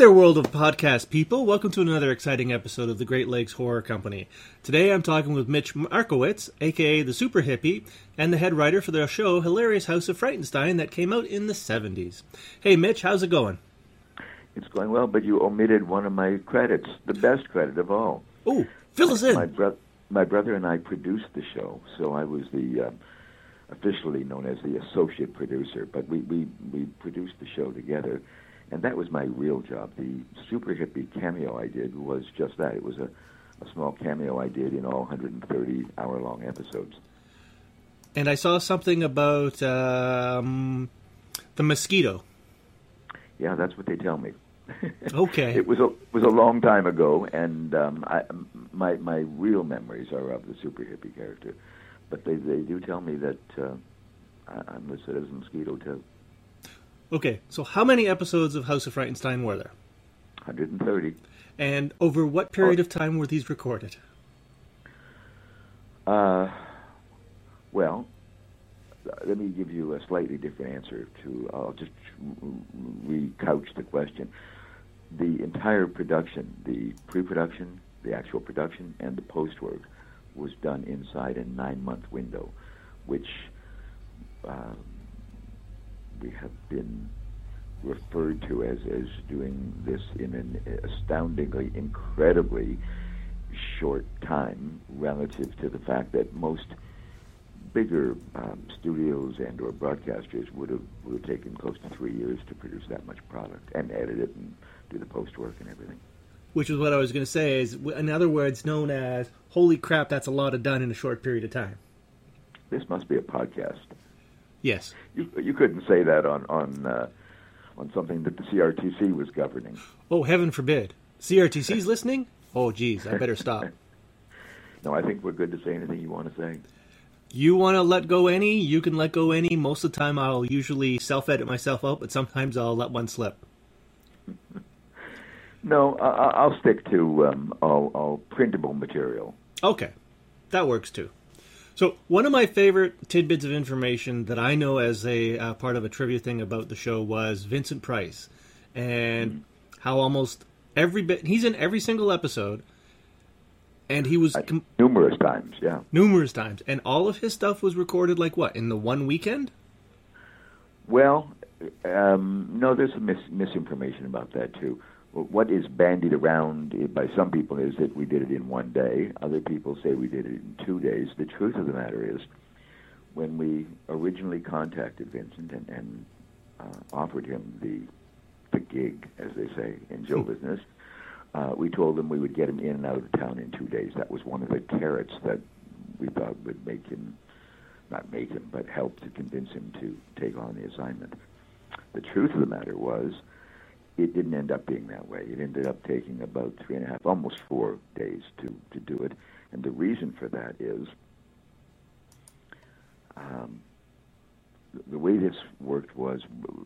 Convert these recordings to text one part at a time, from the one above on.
Hey there, world of podcast people. Welcome to another exciting episode of the Great Lakes Horror Company. Today I'm talking with Mitch Markowitz, aka the Super Hippie, and the head writer for the show Hilarious House of Frightenstein that came out in the 70s. Hey, Mitch, how's it going? It's going well, but you omitted one of my credits, the best credit of all. Oh, fill us in. My, bro- my brother and I produced the show, so I was the uh, officially known as the associate producer, but we, we, we produced the show together and that was my real job. The super hippie cameo I did was just that. It was a, a small cameo I did in all 130 hour long episodes. And I saw something about um, the mosquito. Yeah, that's what they tell me. Okay. it was a was a long time ago, and um, I, my my real memories are of the super hippie character, but they they do tell me that uh, I'm listed as a mosquito too. Okay, so how many episodes of House of Frightenstein were there? 130. And over what period oh. of time were these recorded? Uh, well, let me give you a slightly different answer to. I'll just recouch the question. The entire production, the pre-production, the actual production, and the post-work was done inside a nine-month window, which uh, we have been referred to as, as doing this in an astoundingly, incredibly short time relative to the fact that most bigger um, studios and or broadcasters would have would have taken close to three years to produce that much product and edit it and do the post work and everything. Which is what I was going to say. Is in other words, known as "Holy crap, that's a lot of done in a short period of time." This must be a podcast. Yes. You, you couldn't say that on on uh, on something that the CRTC was governing. Oh, heaven forbid! CRTC's listening. Oh, geez, I better stop. no, I think we're good to say anything you want to say. You want to let go any, you can let go any. Most of the time, I'll usually self edit myself out, but sometimes I'll let one slip. no, I- will stick to um, all, all printable material. Okay, that works too. So one of my favorite tidbits of information that I know as a uh, part of a trivia thing about the show was Vincent Price, and mm. how almost every bit he's in every single episode, and he was com- numerous times, yeah, numerous times, and all of his stuff was recorded like what in the one weekend. Well, um, no, there's some mis- misinformation about that too what is bandied around by some people is that we did it in one day. Other people say we did it in two days. The truth of the matter is, when we originally contacted Vincent and, and uh, offered him the the gig, as they say in show hmm. business, uh, we told him we would get him in and out of town in two days. That was one of the carrots that we thought would make him, not make him, but help to convince him to take on the assignment. The truth of the matter was it didn't end up being that way. It ended up taking about three and a half, almost four days to, to do it. And the reason for that is um, the way this worked was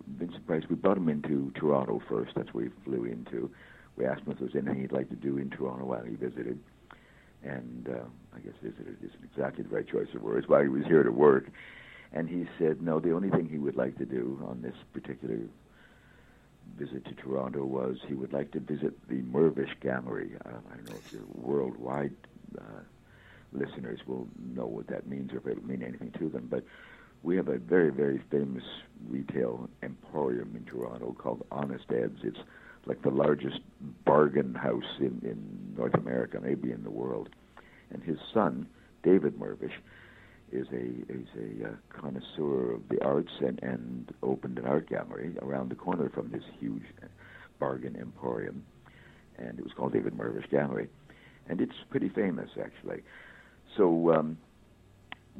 Vincent Price, we brought him into Toronto first. That's where he flew into. We asked him if there was anything he'd like to do in Toronto while he visited. And uh, I guess visited isn't exactly the right choice of words, while he was here to work. And he said, no, the only thing he would like to do on this particular visit to Toronto was he would like to visit the Mirvish Gallery. Uh, I don't know if your worldwide uh, listeners will know what that means or if it'll mean anything to them, but we have a very, very famous retail emporium in Toronto called Honest Ed's. It's like the largest bargain house in, in North America, maybe in the world. And his son, David Mirvish, is a is a uh, connoisseur of the arts and and opened an art gallery around the corner from this huge bargain emporium, and it was called David Mirvish Gallery, and it's pretty famous actually. So um,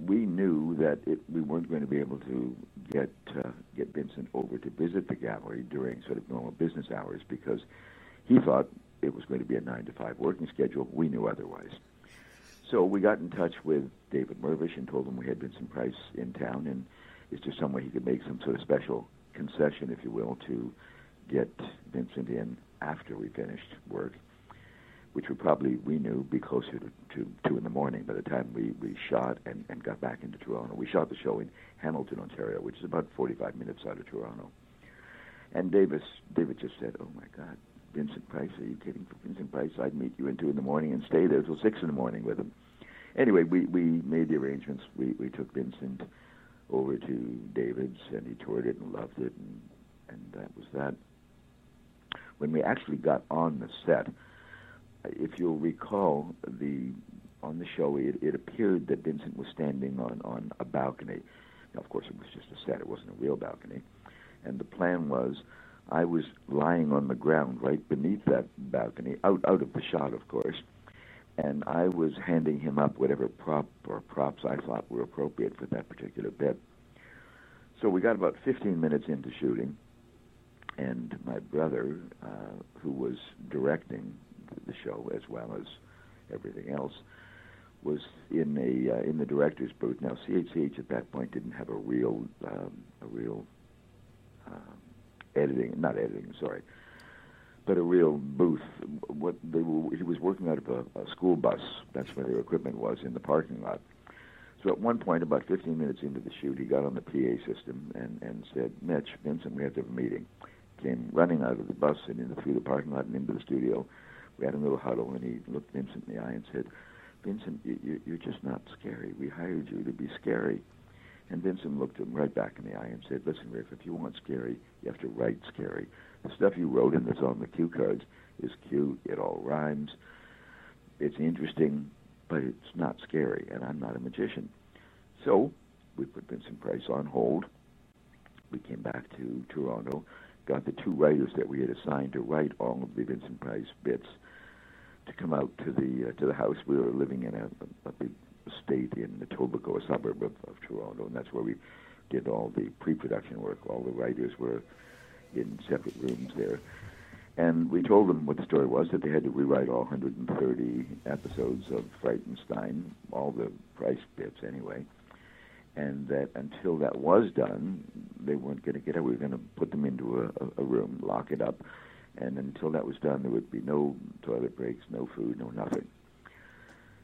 we knew that it, we weren't going to be able to get uh, get Vincent over to visit the gallery during sort of normal business hours because he thought it was going to be a nine to five working schedule. We knew otherwise. So we got in touch with David Mirvish and told him we had Vincent Price in town, and is there some way he could make some sort of special concession, if you will, to get Vincent in after we finished work, which would probably, we knew, be closer to, to 2 in the morning by the time we, we shot and, and got back into Toronto. We shot the show in Hamilton, Ontario, which is about 45 minutes out of Toronto. And Davis, David just said, "Oh my God, Vincent Price? Are you kidding? For Vincent Price, I'd meet you in two in the morning and stay there till six in the morning with him." Anyway, we we made the arrangements. We we took Vincent over to David's, and he toured it and loved it, and and that was that. When we actually got on the set, if you'll recall, the on the show it, it appeared that Vincent was standing on on a balcony. Now, of course, it was just a set; it wasn't a real balcony. And the plan was, I was lying on the ground right beneath that balcony, out out of the shot, of course, and I was handing him up whatever prop or props I thought were appropriate for that particular bit. So we got about 15 minutes into shooting, and my brother, uh, who was directing the show as well as everything else, was in a uh, in the director's booth. Now CHCH at that point didn't have a real um, a real um, editing, not editing, sorry, but a real booth. What they were, he was working out of a, a school bus. That's where their equipment was in the parking lot. So at one point, about 15 minutes into the shoot, he got on the PA system and, and said, Mitch, Vincent, we have to have a meeting. Came running out of the bus and into through the parking lot and into the studio. We had a little huddle, and he looked Vincent in the eye and said, Vincent, you, you're just not scary. We hired you to be scary. And Vincent looked him right back in the eye and said, Listen, Riff, if you want scary, you have to write scary. The stuff you wrote in that's on the cue cards is cute. It all rhymes. It's interesting, but it's not scary, and I'm not a magician. So we put Vincent Price on hold. We came back to Toronto, got the two writers that we had assigned to write all of the Vincent Price bits to come out to the uh, to the house. We were living in a, a big estate in the Etobicoke, a suburb of, of Toronto, and that's where we did all the pre-production work. All the writers were in separate rooms there. And we told them what the story was that they had to rewrite all 130 episodes of Frightenstein, all the Price bits anyway, and that until that was done, they weren't going to get it. We were going to put them into a, a room, lock it up, and until that was done, there would be no toilet breaks, no food, no nothing.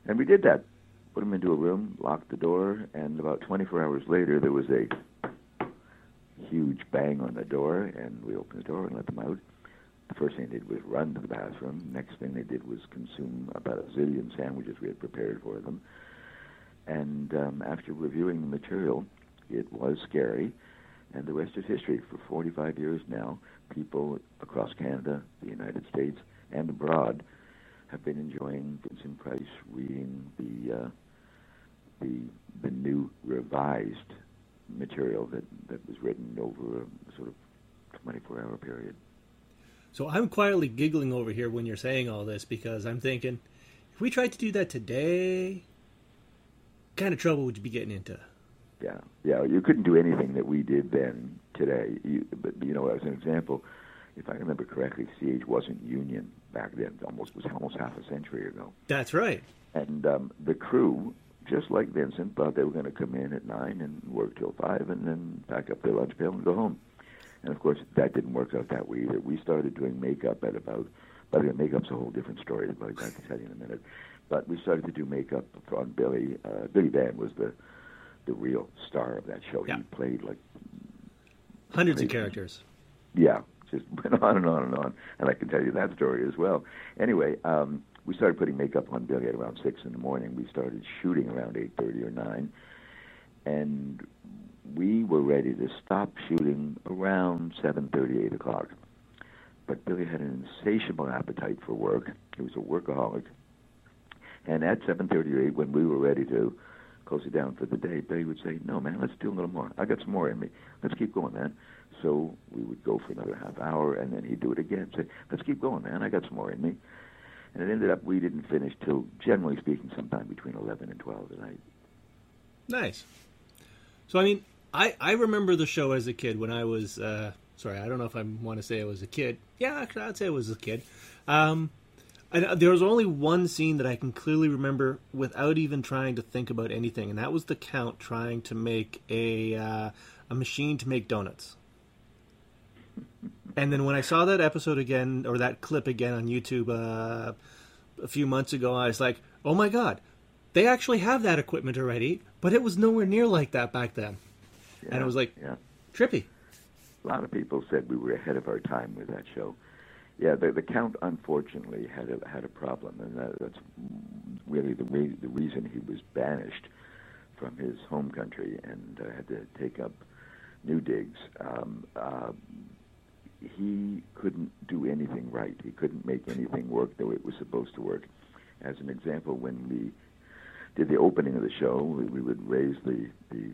And we did that. Put them into a room, locked the door, and about 24 hours later, there was a huge bang on the door, and we opened the door and let them out. The first thing they did was run to the bathroom. Next thing they did was consume about a zillion sandwiches we had prepared for them. And um, after reviewing the material, it was scary, and the rest is history. For 45 years now, people across Canada, the United States, and abroad have been enjoying Vincent Price reading the uh, the the new revised material that that was written over a sort of 24 hour period. So I'm quietly giggling over here when you're saying all this because I'm thinking, if we tried to do that today, what kind of trouble would you be getting into? Yeah, yeah, you couldn't do anything that we did then today. You, but you know, as an example, if I remember correctly, CH wasn't union back then. Almost was almost half a century ago. That's right. And um, the crew, just like Vincent, thought they were going to come in at nine and work till five, and then pack up their lunch pail and go home. And of course, that didn't work out that way either. We started doing makeup at about. By the way, makeup's a whole different story. But I'll tell you in a minute. But we started to do makeup on Billy. Uh, Billy Van was the the real star of that show. Yeah. He played like Hundreds of characters. yeah, just went on and on and on. And I can tell you that story as well. Anyway, um, we started putting makeup on Billy at around six in the morning. We started shooting around eight thirty or nine, and we were ready to stop shooting around seven thirty, eight o'clock. But Billy had an insatiable appetite for work. He was a workaholic. And at seven thirty or eight, when we were ready to close it down for the day, Billy would say, "No, man, let's do a little more. I got some more in me. Let's keep going, man." So we would go for another half hour, and then he'd do it again. Say, "Let's keep going, man. I got some more in me." And it ended up we didn't finish till, generally speaking, sometime between eleven and twelve at night. Nice. So I mean, I I remember the show as a kid when I was uh, sorry, I don't know if I want to say I was a kid. Yeah, actually, I'd say I was a kid. Um, and there was only one scene that I can clearly remember without even trying to think about anything, and that was the Count trying to make a uh, a machine to make donuts. And then when I saw that episode again, or that clip again on YouTube uh, a few months ago, I was like, "Oh my god, they actually have that equipment already!" But it was nowhere near like that back then, and it was like yeah. trippy. a lot of people said we were ahead of our time with that show. Yeah, the, the Count unfortunately had a had a problem, and that, that's really the re- the reason he was banished from his home country and uh, had to take up new digs. Um, uh, he couldn't do anything right. He couldn't make anything work the way it was supposed to work. As an example, when we did the opening of the show, we, we would raise the the,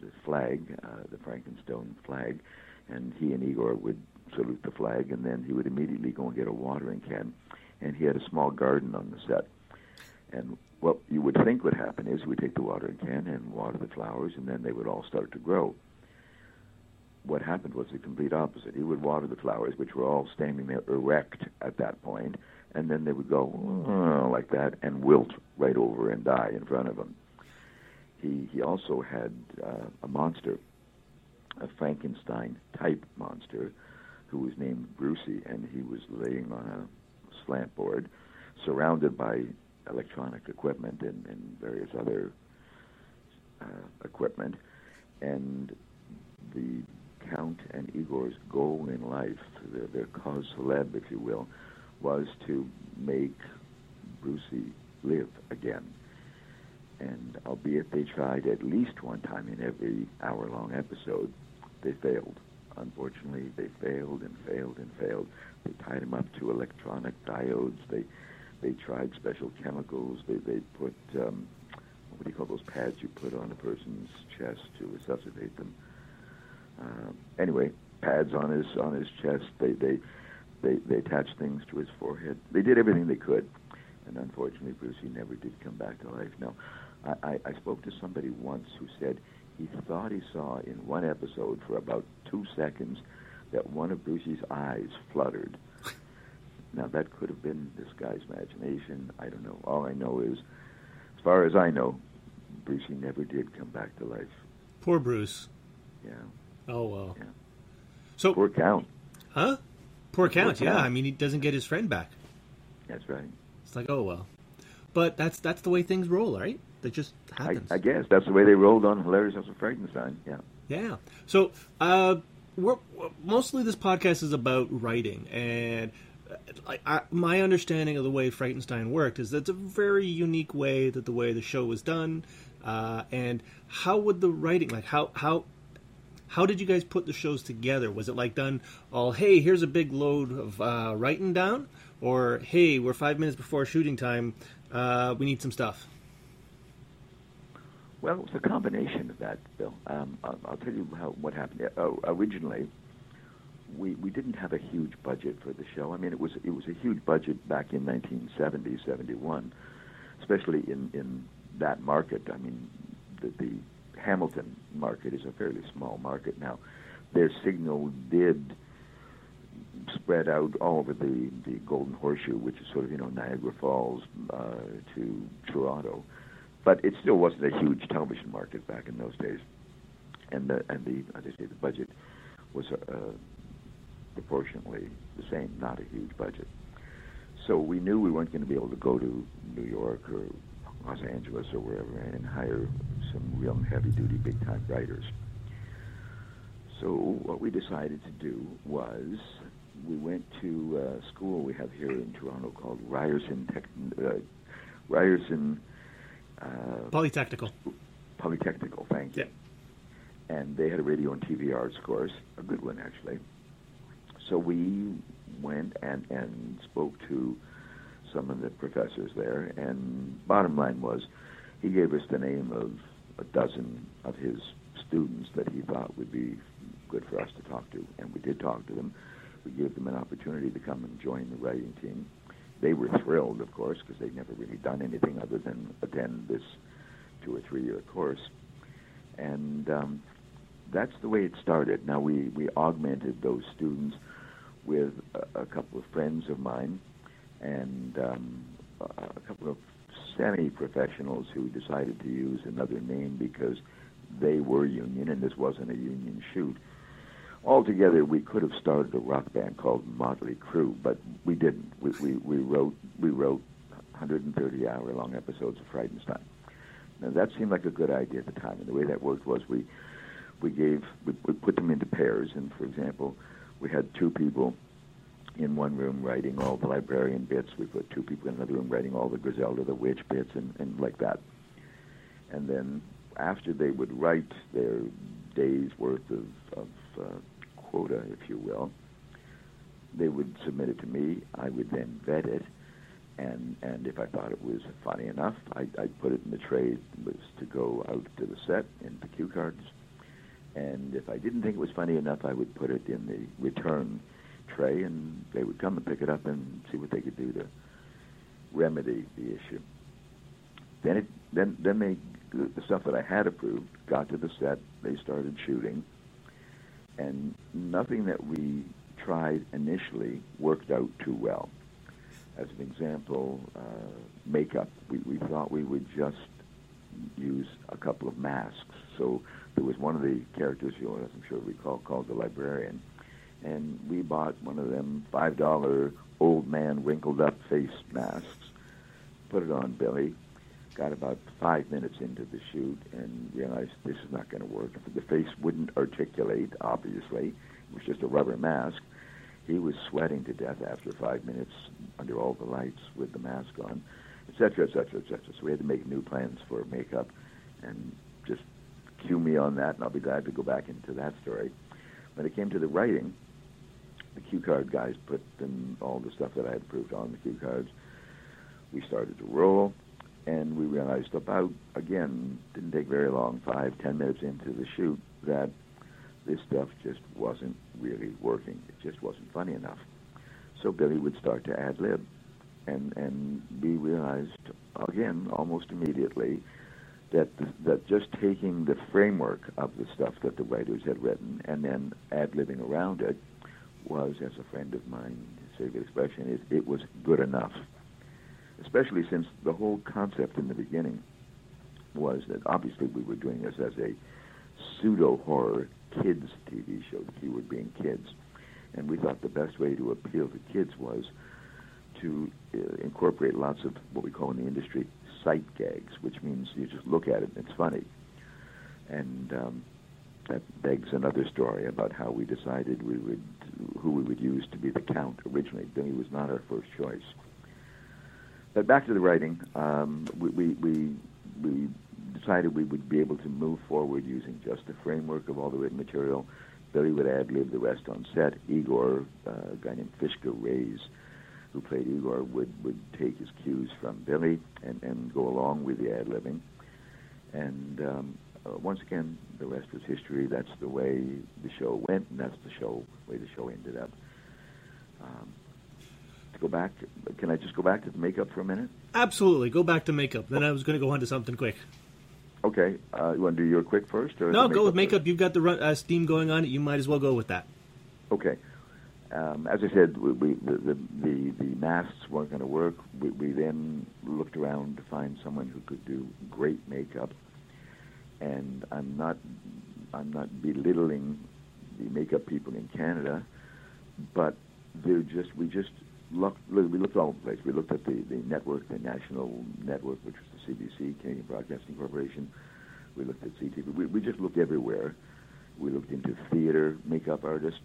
the flag, uh, the Frightenstein flag, and he and Igor would salute the flag, and then he would immediately go and get a watering can. And he had a small garden on the set. And what you would think would happen is we'd take the watering can and water the flowers, and then they would all start to grow. What happened was the complete opposite. He would water the flowers, which were all standing there erect at that point, and then they would go uh, like that and wilt right over and die in front of him. He he also had uh, a monster, a Frankenstein type monster, who was named Brucey, and he was laying on a slant board, surrounded by electronic equipment and, and various other uh, equipment, and the Count and Igor's goal in life, their, their cause celeb, if you will, was to make Brucey live again. And albeit they tried at least one time in every hour long episode, they failed. Unfortunately, they failed and failed and failed. They tied him up to electronic diodes. They they tried special chemicals. They they put um, what do you call those pads you put on a person's chest to resuscitate them. Uh, anyway, pads on his on his chest. They they they they attached things to his forehead. They did everything they could, and unfortunately, Brucey never did come back to life. Now, I, I, I spoke to somebody once who said he thought he saw in one episode for about two seconds that one of Brucey's eyes fluttered. Now that could have been this guy's imagination. I don't know. All I know is, as far as I know, Brucey never did come back to life. Poor Bruce. Yeah. Oh well. Yeah. So Poor Count. Huh? Poor Count. Poor Yeah, Count. I mean he doesn't get his friend back. That's right. It's like oh well. But that's that's the way things roll, right? That just I, happens. I guess that's the way they rolled on Hilarious House of Frightenstein. Yeah. Yeah. So, uh, we're, mostly this podcast is about writing, and uh, I, I, my understanding of the way Frightenstein worked is that it's a very unique way that the way the show was done. Uh, and how would the writing, like how how how did you guys put the shows together? Was it like done all, hey, here's a big load of uh, writing down, or hey, we're five minutes before shooting time, uh, we need some stuff. Well, it was a combination of that, Bill. Um, I'll, I'll tell you how what happened. Uh, originally, we we didn't have a huge budget for the show. I mean, it was it was a huge budget back in 1970, 71, especially in in that market. I mean, the, the Hamilton market is a fairly small market now. Their signal did spread out all over the the Golden Horseshoe, which is sort of you know Niagara Falls uh, to Toronto but it still wasn't a huge television market back in those days. And the and the as I say, the budget was uh, proportionately the same, not a huge budget. So we knew we weren't going to be able to go to New York or Los Angeles or wherever and hire some real heavy-duty, big-time writers. So what we decided to do was we went to a school we have here in Toronto called Ryerson Tech, uh, Ryerson uh, Polytechnical. Polytechnical, thank you. Yeah. And they had a radio and TV arts course, a good one actually. So we went and, and spoke to some of the professors there, and bottom line was he gave us the name of a dozen of his students that he thought would be good for us to talk to, and we did talk to them. We gave them an opportunity to come and join the writing team they were thrilled, of course, because they'd never really done anything other than attend this two or three year course. And um, that's the way it started. Now, we, we augmented those students with a, a couple of friends of mine and um, a couple of semi professionals who decided to use another name because they were union and this wasn't a union shoot altogether, we could have started a rock band called Motley Crue, but we didn't. We, we, we wrote we wrote 130 hour long episodes of Frightenstein. Now that seemed like a good idea at the time, and the way that worked was we we gave we, we put them into pairs, and for example, we had two people in one room writing all the librarian bits. We put two people in another room writing all the Griselda the witch bits, and, and like that. And then after they would write their day's worth of, of uh, quota, if you will, they would submit it to me. I would then vet it, and and if I thought it was funny enough, I'd, I'd put it in the tray was to go out to the set into cue cards. And if I didn't think it was funny enough, I would put it in the return tray, and they would come and pick it up and see what they could do to remedy the issue. Then it then then they the stuff that I had approved got to the set. They started shooting, and nothing that we tried initially worked out too well. As an example, uh, makeup. We, we thought we would just use a couple of masks. So there was one of the characters you I'm sure recall called the librarian, and we bought one of them five dollar old man wrinkled up face masks, put it on Billy, got about five minutes into the shoot and realized this is not going to work. The face wouldn't articulate, obviously. It was just a rubber mask. He was sweating to death after five minutes under all the lights with the mask on, etc., etc., etc. So we had to make new plans for makeup and just cue me on that, and I'll be glad to go back into that story. When it came to the writing, the cue card guys put in all the stuff that I had approved on the cue cards. We started to roll and we realized about again didn't take very long five ten minutes into the shoot that this stuff just wasn't really working it just wasn't funny enough so billy would start to ad lib and and we realized again almost immediately that that just taking the framework of the stuff that the writers had written and then ad libbing around it was as a friend of mine say the expression is it was good enough especially since the whole concept in the beginning was that obviously we were doing this as a pseudo horror kids TV show, the keyword being kids. And we thought the best way to appeal to kids was to uh, incorporate lots of what we call in the industry sight gags, which means you just look at it and it's funny. And um, that begs another story about how we decided we would who we would use to be the count originally. Billy was not our first choice. But back to the writing, um, we, we, we, we decided we would be able to move forward using just the framework of all the written material. Billy would ad lib the rest on set. Igor, uh, a guy named Fishka Rais, who played Igor, would, would take his cues from Billy and, and go along with the ad libbing. And um, uh, once again, the rest was history. That's the way the show went, and that's the show way the show ended up. Um, go back? Can I just go back to the makeup for a minute? Absolutely. Go back to makeup. Then I was going to go on to something quick. Okay. Uh, you want to do your quick first? Or no, go with makeup. First? You've got the run, uh, steam going on. You might as well go with that. Okay. Um, as I said, we, we, the, the, the, the masks weren't going to work. We, we then looked around to find someone who could do great makeup. And I'm not, I'm not belittling the makeup people in Canada, but they're just, we just looked, we looked all over the place. We looked at the, the network, the national network, which was the CBC, Canadian Broadcasting Corporation. We looked at CTV. We, we just looked everywhere. We looked into theater, makeup artists,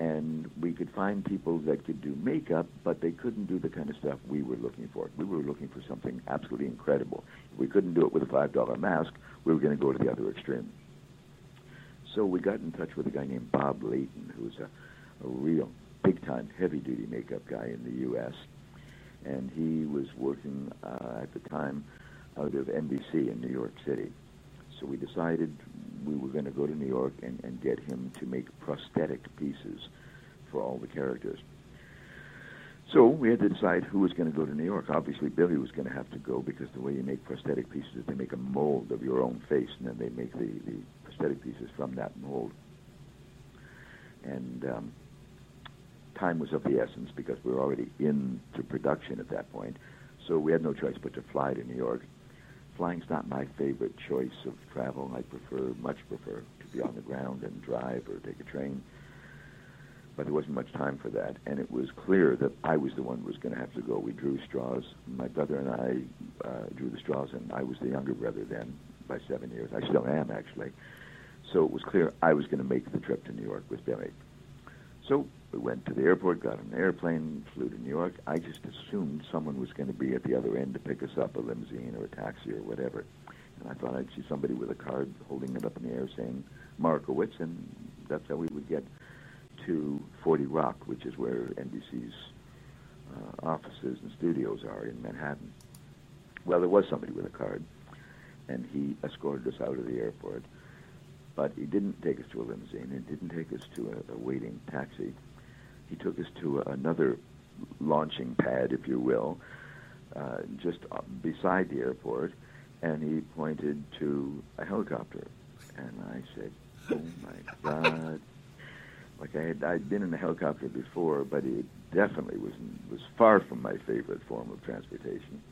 and we could find people that could do makeup, but they couldn't do the kind of stuff we were looking for. We were looking for something absolutely incredible. If we couldn't do it with a $5 mask, we were going to go to the other extreme. So we got in touch with a guy named Bob Layton, who's a, a real big time heavy duty makeup guy in the U.S. And he was working uh, at the time out of NBC in New York City. So we decided we were going to go to New York and, and get him to make prosthetic pieces for all the characters. So we had to decide who was going to go to New York. Obviously, Billy was going to have to go because the way you make prosthetic pieces is they make a mold of your own face, and then they make the, the prosthetic pieces from that mold. And um, time was of the essence because we were already into production at that point. So we had no choice but to fly to New York. Flying's not my favorite choice of travel. I prefer, much prefer, to be on the ground and drive or take a train. But there wasn't much time for that, and it was clear that I was the one who was going to have to go. We drew straws. My brother and I uh, drew the straws, and I was the younger brother then by seven years. I still am, actually. So it was clear I was going to make the trip to New York with Billy. So we went to the airport, got an airplane, flew to New York. I just assumed someone was going to be at the other end to pick us up, a limousine or a taxi or whatever. And I thought I'd see somebody with a card holding it up in the air saying Markowitz, and that's how we would get to 40 Rock, which is where NBC's uh, offices and studios are in Manhattan. Well, there was somebody with a card, and he escorted us out of the airport. But he didn't take us to a limousine. He didn't take us to a, a waiting taxi. He took us to another launching pad, if you will, uh, just beside the airport, and he pointed to a helicopter. And I said, "Oh my God!" Like I had, I'd been in a helicopter before, but it definitely was was far from my favorite form of transportation.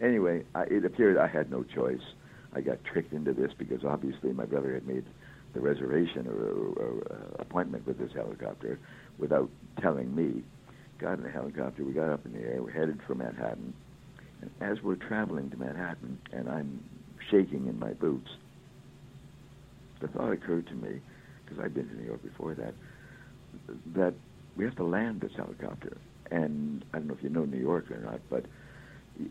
Anyway, I, it appeared I had no choice. I got tricked into this because obviously my brother had made the reservation or, or, or uh, appointment with this helicopter without telling me. Got in the helicopter, we got up in the air, we're headed for Manhattan. And as we're traveling to Manhattan, and I'm shaking in my boots, the thought occurred to me, because I'd been to New York before that, that we have to land this helicopter. And I don't know if you know New York or not, but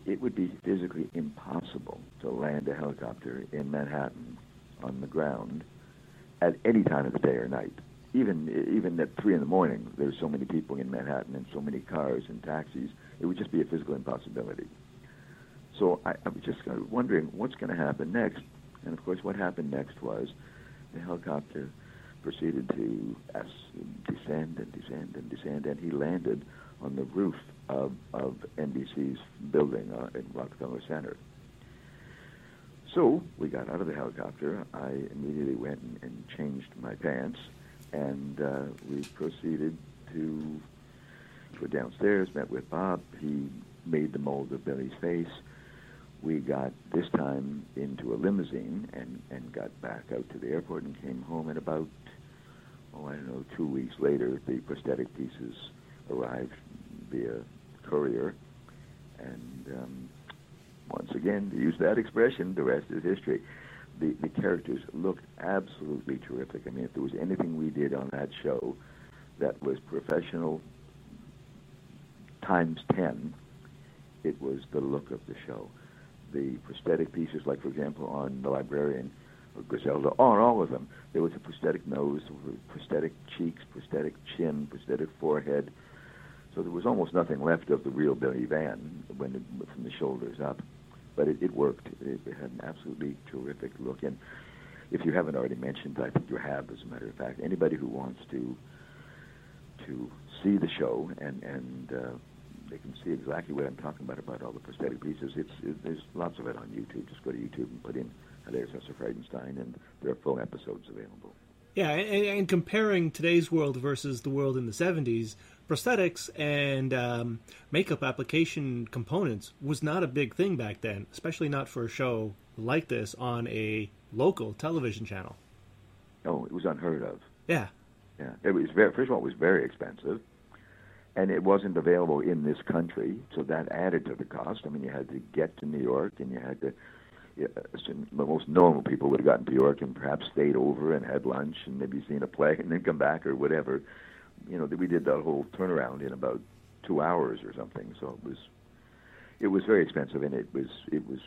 it would be physically impossible to land a helicopter in Manhattan on the ground at any time of the day or night. Even even at three in the morning, there's so many people in Manhattan and so many cars and taxis. It would just be a physical impossibility. So I, I was just wondering what's going to happen next. And of course, what happened next was the helicopter proceeded to descend and descend and descend, and he landed on the roof of, of NBC's building uh, in Rockefeller Center. So we got out of the helicopter. I immediately went and, and changed my pants, and uh, we proceeded to go downstairs. Met with Bob. He made the mold of Billy's face. We got this time into a limousine and and got back out to the airport and came home at about oh I don't know two weeks later. The prosthetic pieces arrived via courier, and um, once again, to use that expression, the rest is history. The, the characters looked absolutely terrific. I mean, if there was anything we did on that show that was professional times 10, it was the look of the show. The prosthetic pieces, like, for example, on The Librarian or Griselda, on all of them, there was a prosthetic nose, prosthetic cheeks, prosthetic chin, prosthetic forehead. So there was almost nothing left of the real Billy Van when from the shoulders up but it, it worked. It, had an absolutely terrific look. And if you haven't already mentioned, I think you have, as a matter of fact, anybody who wants to to see the show and and uh, they can see exactly what I'm talking about about all the prosthetic pieces. It's it, there's lots of it on YouTube. Just go to YouTube and put in Hilarious Mr. Frightenstein, and there are full episodes available. Yeah, and, and comparing today's world versus the world in the '70s, prosthetics and um, makeup application components was not a big thing back then, especially not for a show like this on a local television channel. Oh, it was unheard of. Yeah. Yeah. It was very, first of all, it was very expensive, and it wasn't available in this country, so that added to the cost. I mean, you had to get to New York, and you had to. Yeah, the most normal people would have gotten to New York and perhaps stayed over and had lunch and maybe seen a play and then come back or whatever you know, we did that whole turnaround in about two hours or something. So it was, it was very expensive, and it was it was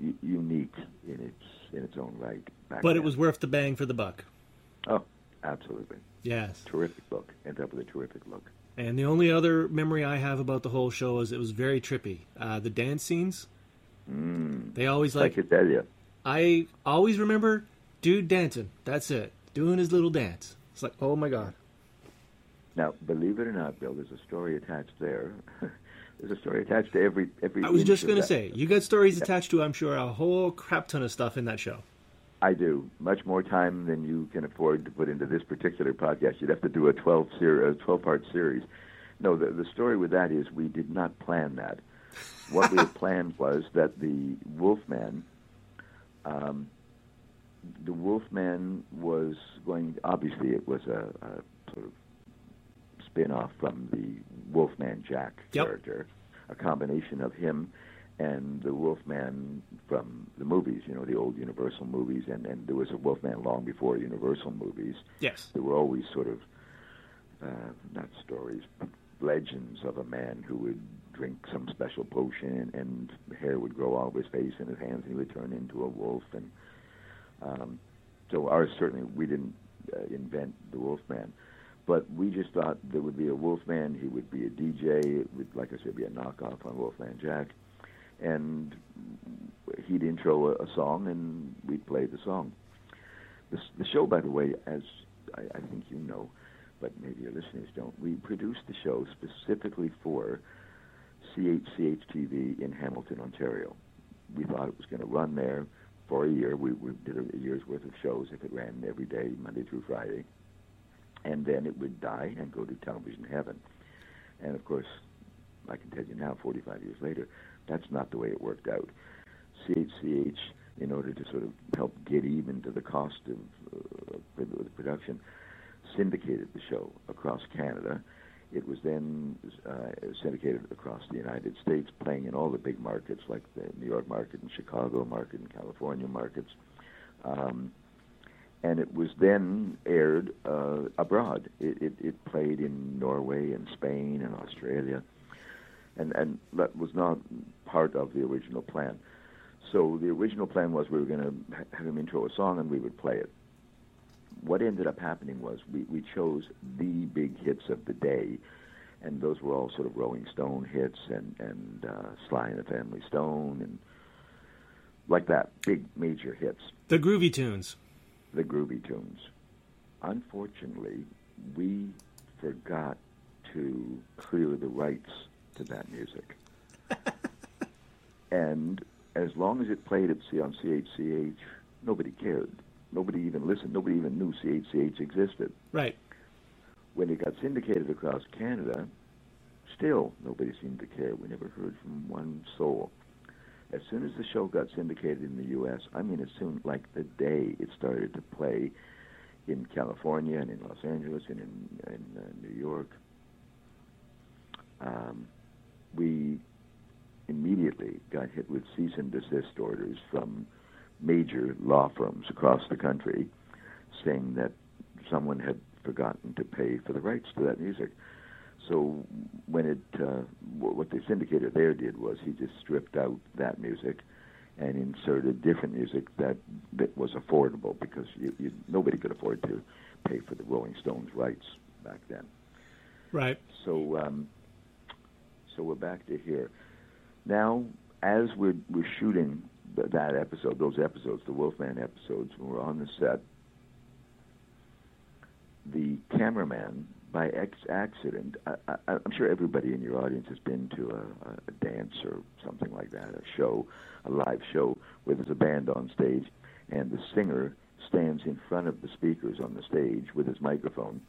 u- unique in its in its own right. but then. it was worth the bang for the buck. Oh, absolutely. Yes. Terrific book. Ended up with a terrific look. And the only other memory I have about the whole show is it was very trippy. Uh, the dance scenes. Mm. They always like. I could tell you. I always remember dude dancing. That's it. Doing his little dance. It's like, oh my god. Now, believe it or not, Bill, there's a story attached there. there's a story attached to every every. I was just going to say, you got stories attached to, I'm sure, a whole crap ton of stuff in that show. I do much more time than you can afford to put into this particular podcast. You'd have to do a twelve ser- a twelve part series. No, the the story with that is we did not plan that. What we had planned was that the Wolfman, um, the Wolfman was going. Obviously, it was a, a sort of spin off from the Wolfman Jack Yep. character, a combination of him and the Wolfman from the movies, you know, the old Universal movies, and, and there was a Wolfman long before Universal movies. Yes. There were always sort of, uh, not stories, but legends of a man who would drink some special potion and hair would grow all over his face and his hands and he would turn into a wolf. And um, so ours certainly, we didn't uh, invent the Wolfman. But we just thought there would be a Wolfman. He would be a DJ. It would, like I said, be a knockoff on Wolfman Jack and he'd intro a, a song, and we'd play the song. The, the show, by the way, as I, I think you know, but maybe your listeners don't, we produced the show specifically for CHCH TV in Hamilton, Ontario. We thought it was going to run there for a year. We, we did a year's worth of shows if it ran every day, Monday through Friday. And then it would die and go to television heaven. And of course, I can tell you now, 45 years later, that's not the way it worked out. CHCH, in order to sort of help get even to the cost of uh, the production, syndicated the show across Canada. It was then uh, syndicated across the United States, playing in all the big markets like the New York market and Chicago market and California markets. Um, and it was then aired uh, abroad. It, it, it played in Norway and Spain and Australia and and that was not part of the original plan. So the original plan was we were going to have him intro a song and we would play it. What ended up happening was we, we chose the big hits of the day, and those were all sort of Rolling Stone hits and and uh, Sly and the Family Stone and like that, big major hits. The groovy tunes. The groovy tunes. Unfortunately, we forgot to clear the rights to that music. and as long as it played at C on CHCH, nobody cared. Nobody even listened. Nobody even knew CHCH existed. Right. When it got syndicated across Canada, still nobody seemed to care. We never heard from one soul. As soon as the show got syndicated in the U.S., I mean, as soon like the day it started to play in California and in Los Angeles and in, in uh, New York, um, we immediately got hit with cease and desist orders from major law firms across the country saying that someone had forgotten to pay for the rights to that music. So when it, uh, what the syndicator there did was he just stripped out that music and inserted different music that, that was affordable because you, you, nobody could afford to pay for the Rolling Stones rights back then. Right. So um, so we're back to here. Now, as we're, we're shooting that episode, those episodes, the Wolfman episodes, when we're on the set, the cameraman, by ex- accident, I, I, I'm sure everybody in your audience has been to a, a dance or something like that, a show, a live show, where there's a band on stage, and the singer stands in front of the speakers on the stage with his microphone,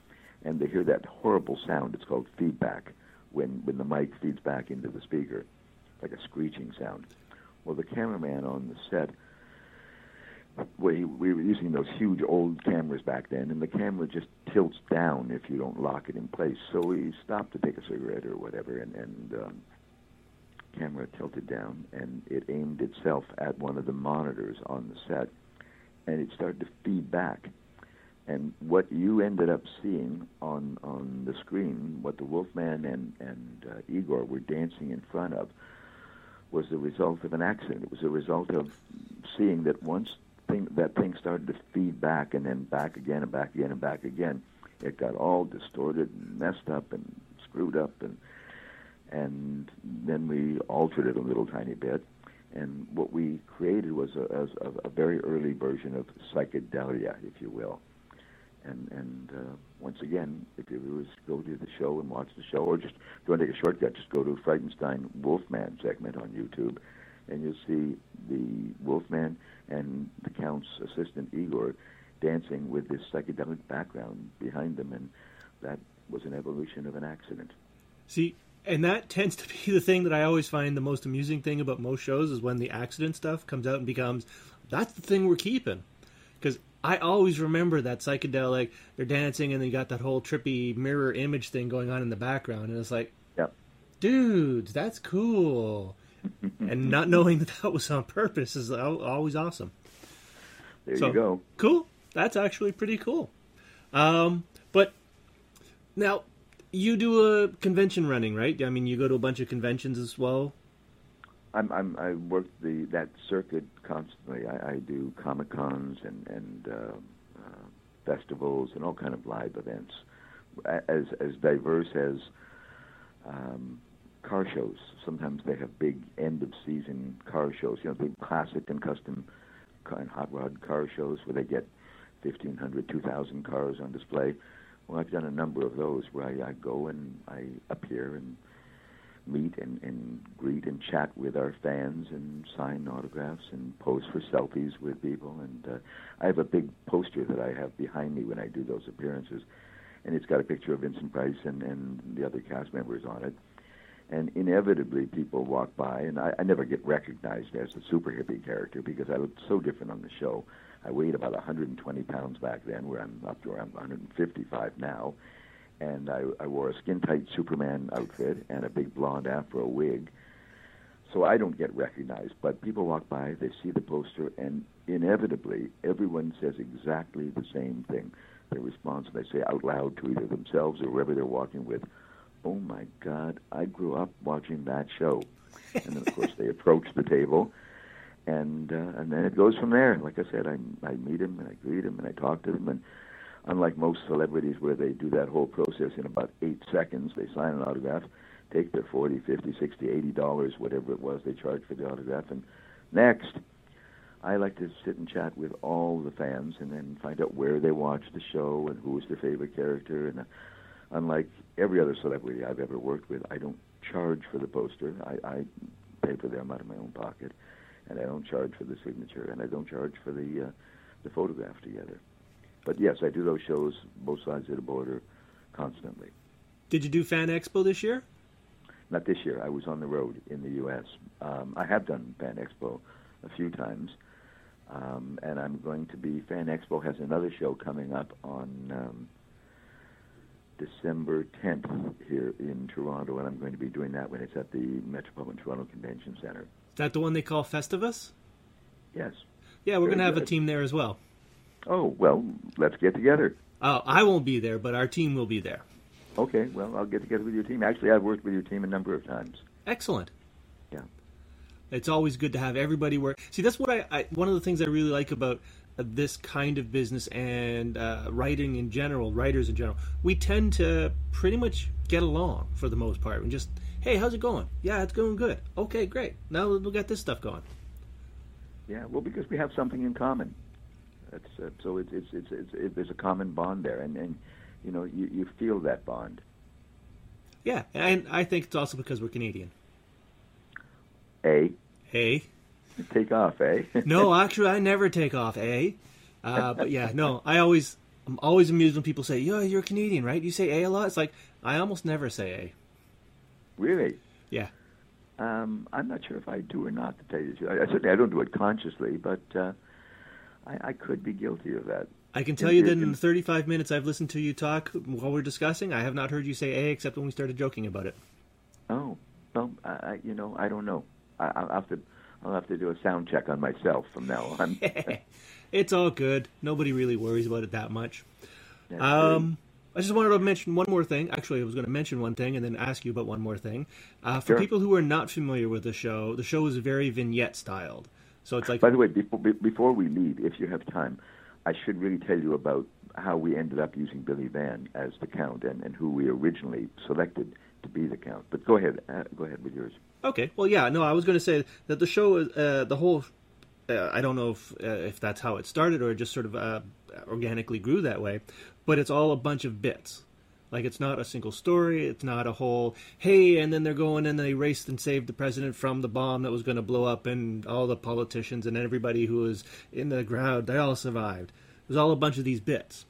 and they hear that horrible sound. It's called feedback when, when the mic feeds back into the speaker, like a screeching sound. Well, the cameraman on the set, we, we were using those huge old cameras back then, and the camera just tilts down if you don't lock it in place. So we stopped to take a cigarette or whatever, and, and um, camera tilted down, and it aimed itself at one of the monitors on the set, and it started to feed back and what you ended up seeing on on the screen, what the Wolfman and and uh, Igor were dancing in front of, was the result of an accident. It was a result of seeing that once thing, that thing started to feed back and then back again and back again and back again, it got all distorted and messed up and screwed up and and then we altered it a little tiny bit. And what we created was a, a, a very early version of psychedelia, if you will and and uh, once again, if you was go to the show and watch the show, or just if you want to take a shortcut, just go to Frightenstein Wolfman segment on YouTube, and you'll see the Wolfman and the Count's assistant Igor dancing with this psychedelic background behind them, and that was an evolution of an accident. See, and that tends to be the thing that I always find the most amusing thing about most shows is when the accident stuff comes out and becomes that's the thing we're keeping because I always remember that psychedelic. They're dancing, and then you got that whole trippy mirror image thing going on in the background, and it's like, yep. dudes, that's cool. and not knowing that that was on purpose is always awesome. There so, you go. Cool. That's actually pretty cool. Um, but now you do a convention running, right? I mean, you go to a bunch of conventions as well. I'm, I'm I work the that circuit constantly. I, I do comic cons and and uh, uh, festivals and all kind of live events, as as diverse as um, car shows. Sometimes they have big end of season car shows. You know, big classic and custom and hot rod car shows where they get 1,500, 2,000 cars on display. Well, I've done a number of those where I, I go and I appear and meet and, and greet and chat with our fans and sign autographs and pose for selfies with people. And uh, I have a big poster that I have behind me when I do those appearances, and it's got a picture of Vincent Price and, and the other cast members on it. And inevitably, people walk by, and I, I never get recognized as the super hippie character because I look so different on the show. I weighed about 120 pounds back then, where I'm up to around 155 now and I, I wore a skin tight Superman outfit and a big blonde afro wig. So I don't get recognized, but people walk by, they see the poster, and inevitably everyone says exactly the same thing. Their response, they say out loud to either themselves or whoever they're walking with, "Oh my God, I grew up watching that show." and then of course they approach the table, and uh, and then it goes from there. Like I said, I I meet him and I greet him and I talk to them and unlike most celebrities where they do that whole process in about eight seconds, they sign an autograph, take their 40, 50, 60, 80 dollars, whatever it was they charge for the autograph, and next. I like to sit and chat with all the fans and then find out where they watched the show and who was their favorite character. And uh, unlike every other celebrity I've ever worked with, I don't charge for the poster. I, I pay for them out of my own pocket, and I don't charge for the signature, and I don't charge for the uh, the photograph together. But yes, I do those shows both sides of the border constantly. Did you do Fan Expo this year? Not this year. I was on the road in the U.S. Um, I have done Fan Expo a few times, um, and I'm going to be. Fan Expo has another show coming up on um, December 10th here in Toronto, and I'm going to be doing that when it's at the Metropolitan Toronto Convention Center. Is that the one they call Festivus? Yes. Yeah, we're going to have good. a team there as well. Oh, well, let's get together. Uh, I won't be there, but our team will be there. Okay, well, I'll get together with your team. Actually, I've worked with your team a number of times. Excellent. Yeah. It's always good to have everybody work. See, that's what I, I one of the things I really like about this kind of business and uh, writing in general, writers in general. We tend to pretty much get along for the most part. And just, hey, how's it going? Yeah, it's going good. Okay, great. Now we'll get this stuff going. Yeah, well, because we have something in common. That's uh, so it's it's it's, it's it, there's a common bond there, and and you know you you feel that bond. Yeah, and I think it's also because we're Canadian. A. A. Take off, eh? no, actually, I never take off, eh? Uh, but yeah, no, I always I'm always amused when people say, "Yo, you're a Canadian, right? You say a a lot." It's like I almost never say a. Really? Yeah. Um, I'm not sure if I do or not. To tell you the truth, I, certainly I don't do it consciously, but uh, I, I could be guilty of that. I can tell you that in the 35 minutes I've listened to you talk while we're discussing, I have not heard you say A except when we started joking about it. Oh, well, I, you know, I don't know. I, I'll have to, I'll have to do a sound check on myself from now on. it's all good. Nobody really worries about it that much. um, I just wanted to mention one more thing. Actually, I was going to mention one thing and then ask you about one more thing. Uh, for sure. people who are not familiar with the show, the show is very vignette styled. So it's like. By the way, before, before we leave, if you have time, I should really tell you about how we ended up using Billy Van as the count and, and who we originally selected to be the count. But go ahead, uh, go ahead with yours. Okay. Well, yeah. No, I was going to say that the show, uh, the whole. Uh, I don't know if uh, if that's how it started or it just sort of uh, organically grew that way, but it's all a bunch of bits. Like it's not a single story. It's not a whole hey, and then they're going and they raced and saved the president from the bomb that was going to blow up, and all the politicians and everybody who was in the crowd they all survived. It was all a bunch of these bits,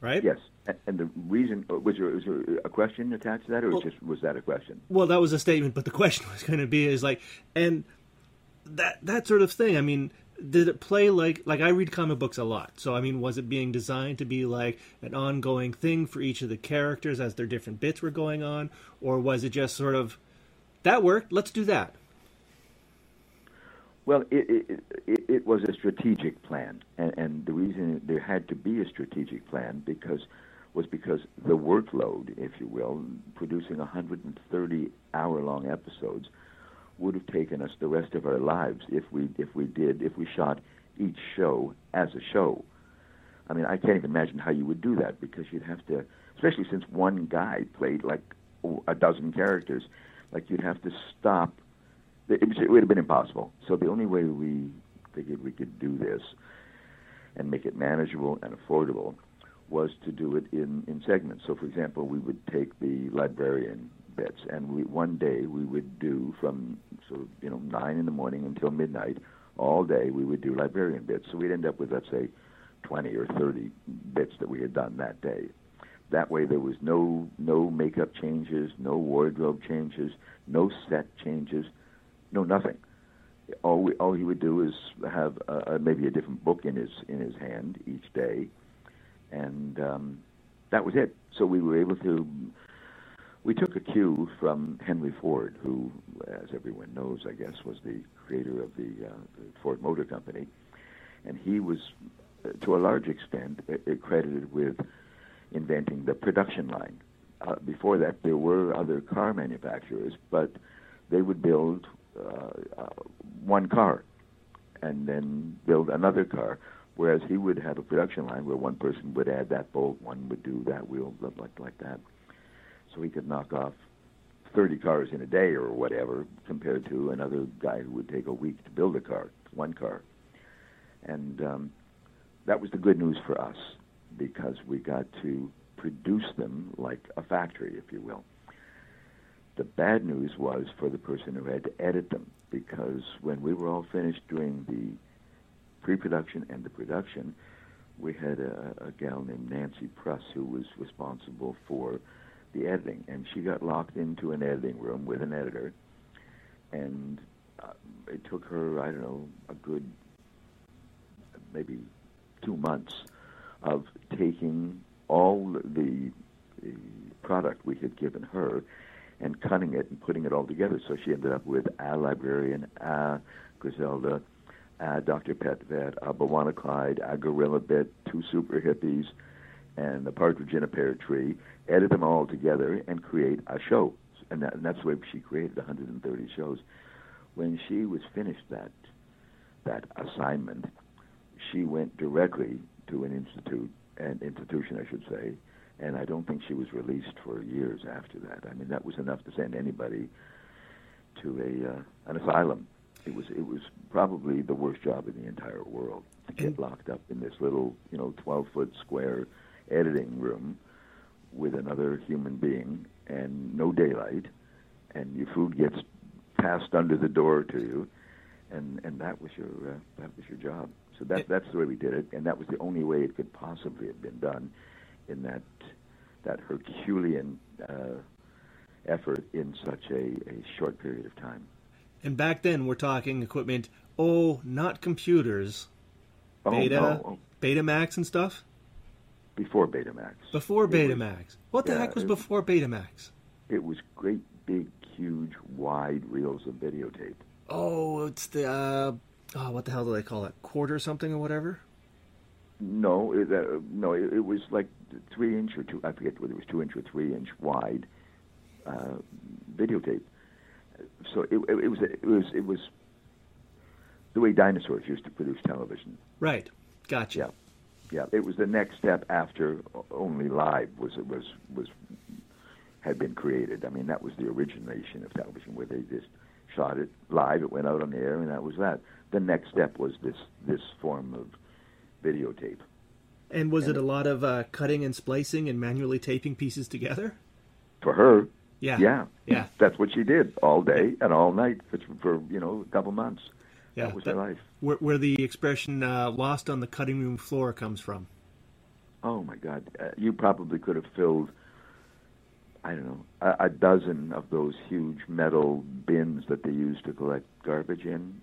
right? Yes. And the reason uh, was there, was there a question attached to that, or well, just was that a question? Well, that was a statement, but the question was going to be is like, and that that sort of thing. I mean, did it play like like I read comic books a lot. So I mean, was it being designed to be like an ongoing thing for each of the characters as their different bits were going on, or was it just sort of that worked? Let's do that. Well, it, it, it, it was a strategic plan, and, and the reason there had to be a strategic plan because was because the workload, if you will, producing 130 hour-long episodes would have taken us the rest of our lives if we if we did if we shot each show as a show. I mean, I can't even imagine how you would do that because you'd have to, especially since one guy played like a dozen characters, like you'd have to stop it, it would have been impossible. So the only way we figured we could do this and make it manageable and affordable was to do it in, in segments. So, for example, we would take the librarian bits, and we, one day we would do from sort of you know nine in the morning until midnight, all day we would do librarian bits. So we'd end up with let's say twenty or thirty bits that we had done that day. That way, there was no no makeup changes, no wardrobe changes, no set changes no nothing. All we, all he would do is have uh, maybe a different book in his in his hand each day, and um, that was it. So we were able to. We took a cue from Henry Ford, who, as everyone knows, I guess, was the creator of the, uh, the Ford Motor Company, and he was, uh, to a large extent, credited with inventing the production line. Uh, before that, there were other car manufacturers, but they would build uh, uh, one car and then build another car. Whereas he would have a production line where one person would add that bolt, one would do that wheel, like like that. So he could knock off 30 cars in a day or whatever, compared to another guy who would take a week to build a car, one car. And um, that was the good news for us because we got to produce them like a factory, if you will. The bad news was for the person who had to edit them, because when we were all finished doing the pre-production and the production, we had a, a gal named Nancy Pruss who was responsible for the editing, and she got locked into an editing room with an editor, and uh, it took her, I don't know, a good maybe two months of taking all the, the product we had given her and cutting it and putting it all together. So she ended up with a librarian, a Griselda, a Dr. Petvet, a uh, B'wana Clyde, a Gorilla Bit, two super hippies, and a partridge in a pear tree, edit them all together and create a show. And, that, and that's the way she created 130 shows. When she was finished that that assignment, she went directly to an institute, an institution, I should say, and I don't think she was released for years after that. I mean, that was enough to send anybody to a uh, an asylum. It was it was probably the worst job in the entire world to get locked up in this little you know 12 foot square editing room with another human being and no daylight, and your food gets passed under the door to you, and and that was your uh, that was your job. So that that's the way we did it, and that was the only way it could possibly have been done in that that Herculean uh, effort in such a, a short period of time. And back then, we're talking equipment. Oh, not computers. Oh, Beta, no. Betamax, and stuff. Before Betamax. Before Betamax. was- what the yeah, heck was it- before Betamax? It was great, big, huge, wide reels of videotape. Oh, it's the uh, oh, what the hell do they call it? Quarter something or whatever. No, it, uh, no, it, it was like three inch or two. I forget whether it was two inch or three inch wide uh, videotape. So it, it, it was it was it was the way dinosaurs used to produce television. Right. Gotcha. Yeah, yeah. It was the next step after only live was it was was had been created. I mean, that was the origination of television, where they just shot it live. It went out on the air, and that was that. The next step was this this form of videotape. And was it a lot of uh, cutting and splicing and manually taping pieces together? For her, Yeah. yeah, Yeah. that's what she did all day and all night for, for you know a couple months. Yeah. that was that- her life. Where, where the expression uh, "lost on the cutting room floor" comes from. Oh my God! Uh, you probably could have filled, I don't know, a, a dozen of those huge metal bins that they used to collect garbage in,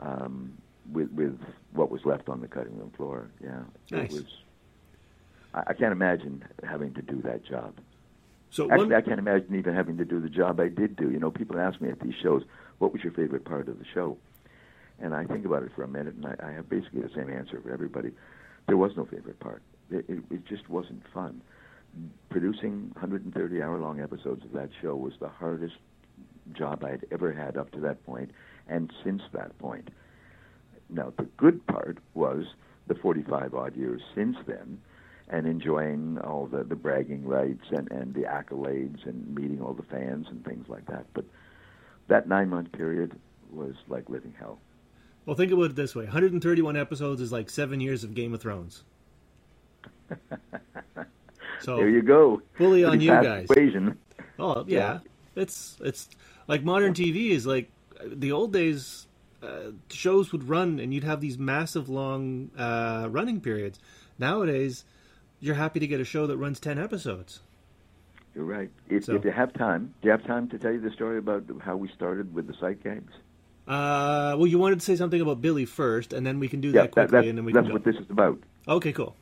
um, with with what was left on the cutting room floor. Yeah, Nice. it was. I, I can't imagine having to do that job. So Actually, one, I can't imagine even having to do the job I did do. You know, people ask me at these shows, "What was your favorite part of the show?" And I think about it for a minute, and I, I have basically the same answer for everybody. There was no favorite part. It, it, it just wasn't fun. Producing 130 hour long episodes of that show was the hardest job I had ever had up to that point, and since that point. Now, the good part was the 45 odd years since then, and enjoying all the, the bragging rights and, and the accolades and meeting all the fans and things like that. But that nine month period was like living hell. Well, think about it this way 131 episodes is like seven years of Game of Thrones. so there you go. Fully on you guys. Equation. Oh yeah. yeah. it's it's like modern TV is like the old days. Uh, shows would run and you'd have these massive long uh, running periods. Nowadays, you're happy to get a show that runs 10 episodes. You're right. If, so, if you have time, do you have time to tell you the story about how we started with the sight gags? Uh, well, you wanted to say something about Billy first, and then we can do yeah, that quickly, that, and then we that's can what this is about. Okay, cool.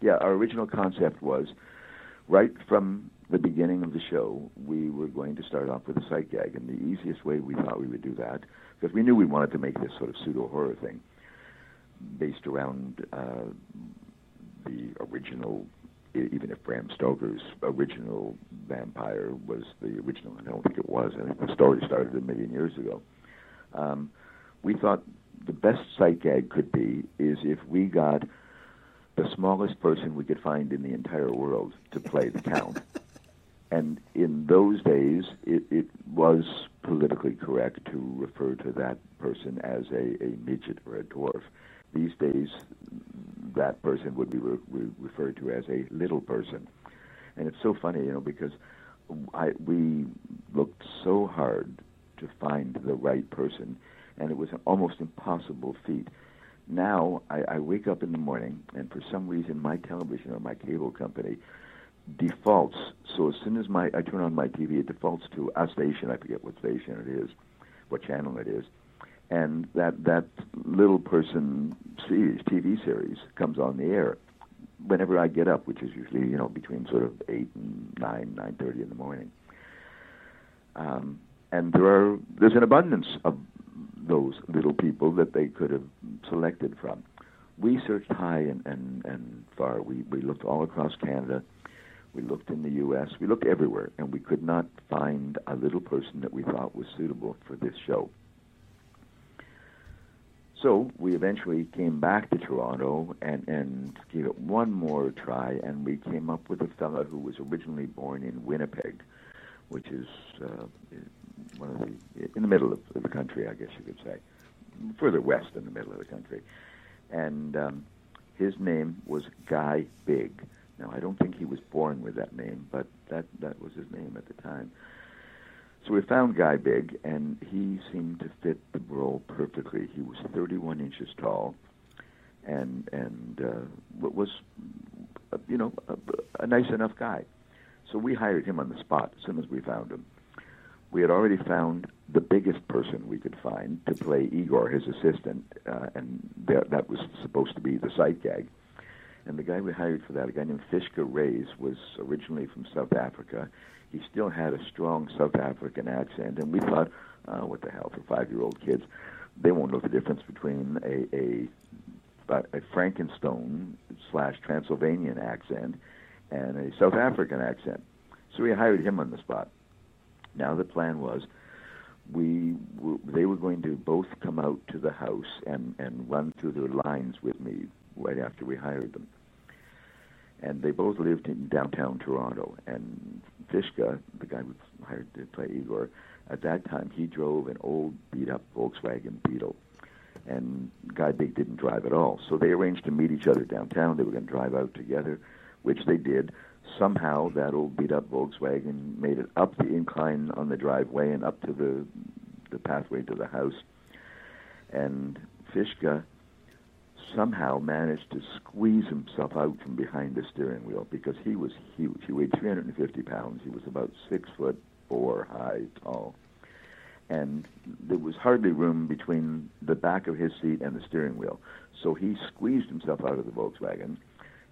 Yeah, our original concept was right from the beginning of the show, we were going to start off with a sight gag, and the easiest way we thought we would do that, because we knew we wanted to make this sort of pseudo horror thing, based around uh, the original even if Bram Stoker's original vampire was the original, I don't think it was. I think the story started a million years ago. Um, we thought the best sight gag could be is if we got the smallest person we could find in the entire world to play the count. and in those days, it, it was politically correct to refer to that person as a, a midget or a dwarf. These days, that person would be re- re- referred to as a little person. And it's so funny, you know, because I, we looked so hard to find the right person, and it was an almost impossible feat. Now I, I wake up in the morning, and for some reason, my television or my cable company defaults. So as soon as my I turn on my TV, it defaults to a station. I forget what station it is, what channel it is, and that that little person series, TV series comes on the air whenever I get up, which is usually you know between sort of eight and nine, nine thirty in the morning. Um, and there are there's an abundance of those little people that they could have selected from. We searched high and, and, and far. We, we looked all across Canada. We looked in the U.S. We looked everywhere, and we could not find a little person that we thought was suitable for this show. So we eventually came back to Toronto and, and gave it one more try, and we came up with a fellow who was originally born in Winnipeg, which is uh, one of the in the middle of the country, I guess you could say, further west in the middle of the country, and um, his name was Guy Big. Now I don't think he was born with that name, but that that was his name at the time. So we found Guy Big, and he seemed to fit the role perfectly. He was 31 inches tall, and and uh, was, uh, you know, a, a nice enough guy. So we hired him on the spot as soon as we found him. We had already found the biggest person we could find to play Igor, his assistant, uh, and that, that was supposed to be the sight gag. And the guy we hired for that, a guy named Fishka Rais, was originally from South Africa he still had a strong South African accent, and we thought, uh, what the hell, for five-year-old kids, they won't know the difference between a a, a Frankenstone slash Transylvanian accent and a South African accent. So we hired him on the spot. Now the plan was we were, they were going to both come out to the house and and run through their lines with me right after we hired them and they both lived in downtown Toronto. And Fishka, the guy who was hired to play Igor, at that time he drove an old beat-up Volkswagen Beetle, and Guy Big didn't drive at all. So they arranged to meet each other downtown. They were going to drive out together, which they did. Somehow that old beat-up Volkswagen made it up the incline on the driveway and up to the the pathway to the house. And Fishka somehow managed to squeeze himself out from behind the steering wheel because he was huge. He weighed 350 pounds. He was about six foot four high, tall. And there was hardly room between the back of his seat and the steering wheel. So he squeezed himself out of the Volkswagen.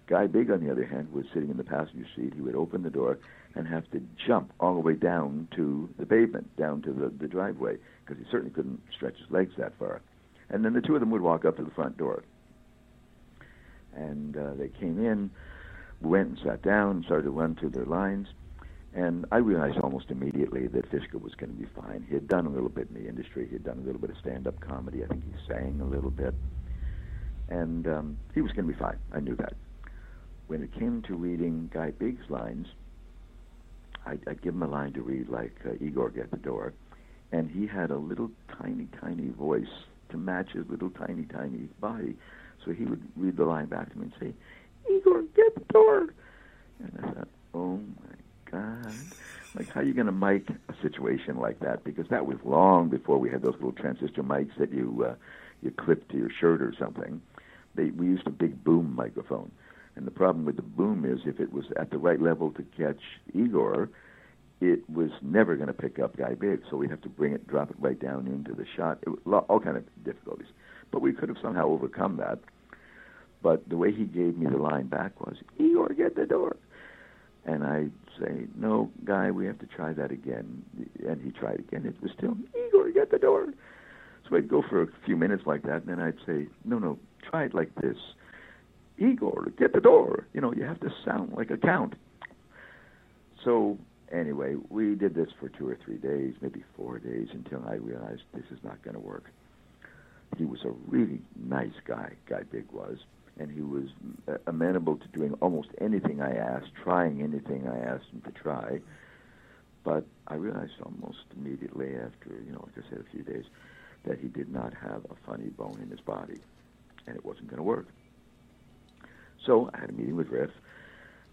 Guy Big, on the other hand, was sitting in the passenger seat. He would open the door and have to jump all the way down to the pavement, down to the, the driveway, because he certainly couldn't stretch his legs that far And then the two of them would walk up to the front door. And uh, they came in, went and sat down, started to run through their lines. And I realized almost immediately that Fishka was going to be fine. He had done a little bit in the industry. He had done a little bit of stand-up comedy. I think he sang a little bit, and um, he was going to be fine. I knew that. When it came to reading Guy Big's lines, I'd, I'd give him a line to read like uh, Igor get the door, and he had a little tiny, tiny voice to match his little tiny, tiny body. So he would read the line back to me and say, Igor, get the door. And I thought, oh my God. Like, how are you going to mic a situation like that? Because that was long before we had those little transistor mics that you uh, you clip to your shirt or something. They, we used a big boom microphone. And the problem with the boom is if it was at the right level to catch Igor, it was never going to pick up Guy Biggs. So we'd have to bring it, drop it right down into the shot. It was all kind of difficulties. But we could have somehow overcome that. But the way he gave me the line back was, Igor, get the door. And I'd say, no, Guy, we have to try that again. And he tried again. It was still, Igor, get the door. So I'd go for a few minutes like that, and then I'd say, no, no, try it like this. Igor, get the door. You know, you have to sound like a count. So anyway, we did this for two or three days, maybe four days, until I realized this is not going to work. He was a really nice guy, Guy Big was, and he was uh, amenable to doing almost anything I asked, trying anything I asked him to try. But I realized almost immediately after, you know, like I said, a few days, that he did not have a funny bone in his body, and it wasn't going to work. So I had a meeting with Riff,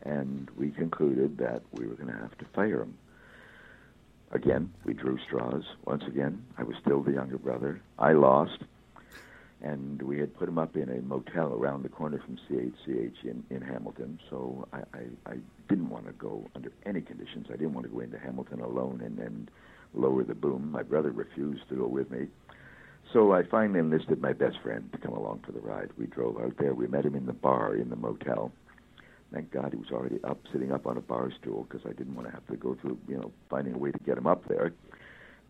and we concluded that we were going to have to fire him. Again, we drew straws. Once again, I was still the younger brother. I lost, and we had put him up in a motel around the corner from CHCH in, in Hamilton. So I, I, I didn't want to go under any conditions. I didn't want to go into Hamilton alone and then lower the boom. My brother refused to go with me. So I finally enlisted my best friend to come along for the ride. We drove out there. We met him in the bar in the motel. Thank God he was already up, sitting up on a bar stool because I didn't want to have to go through, you know, finding a way to get him up there.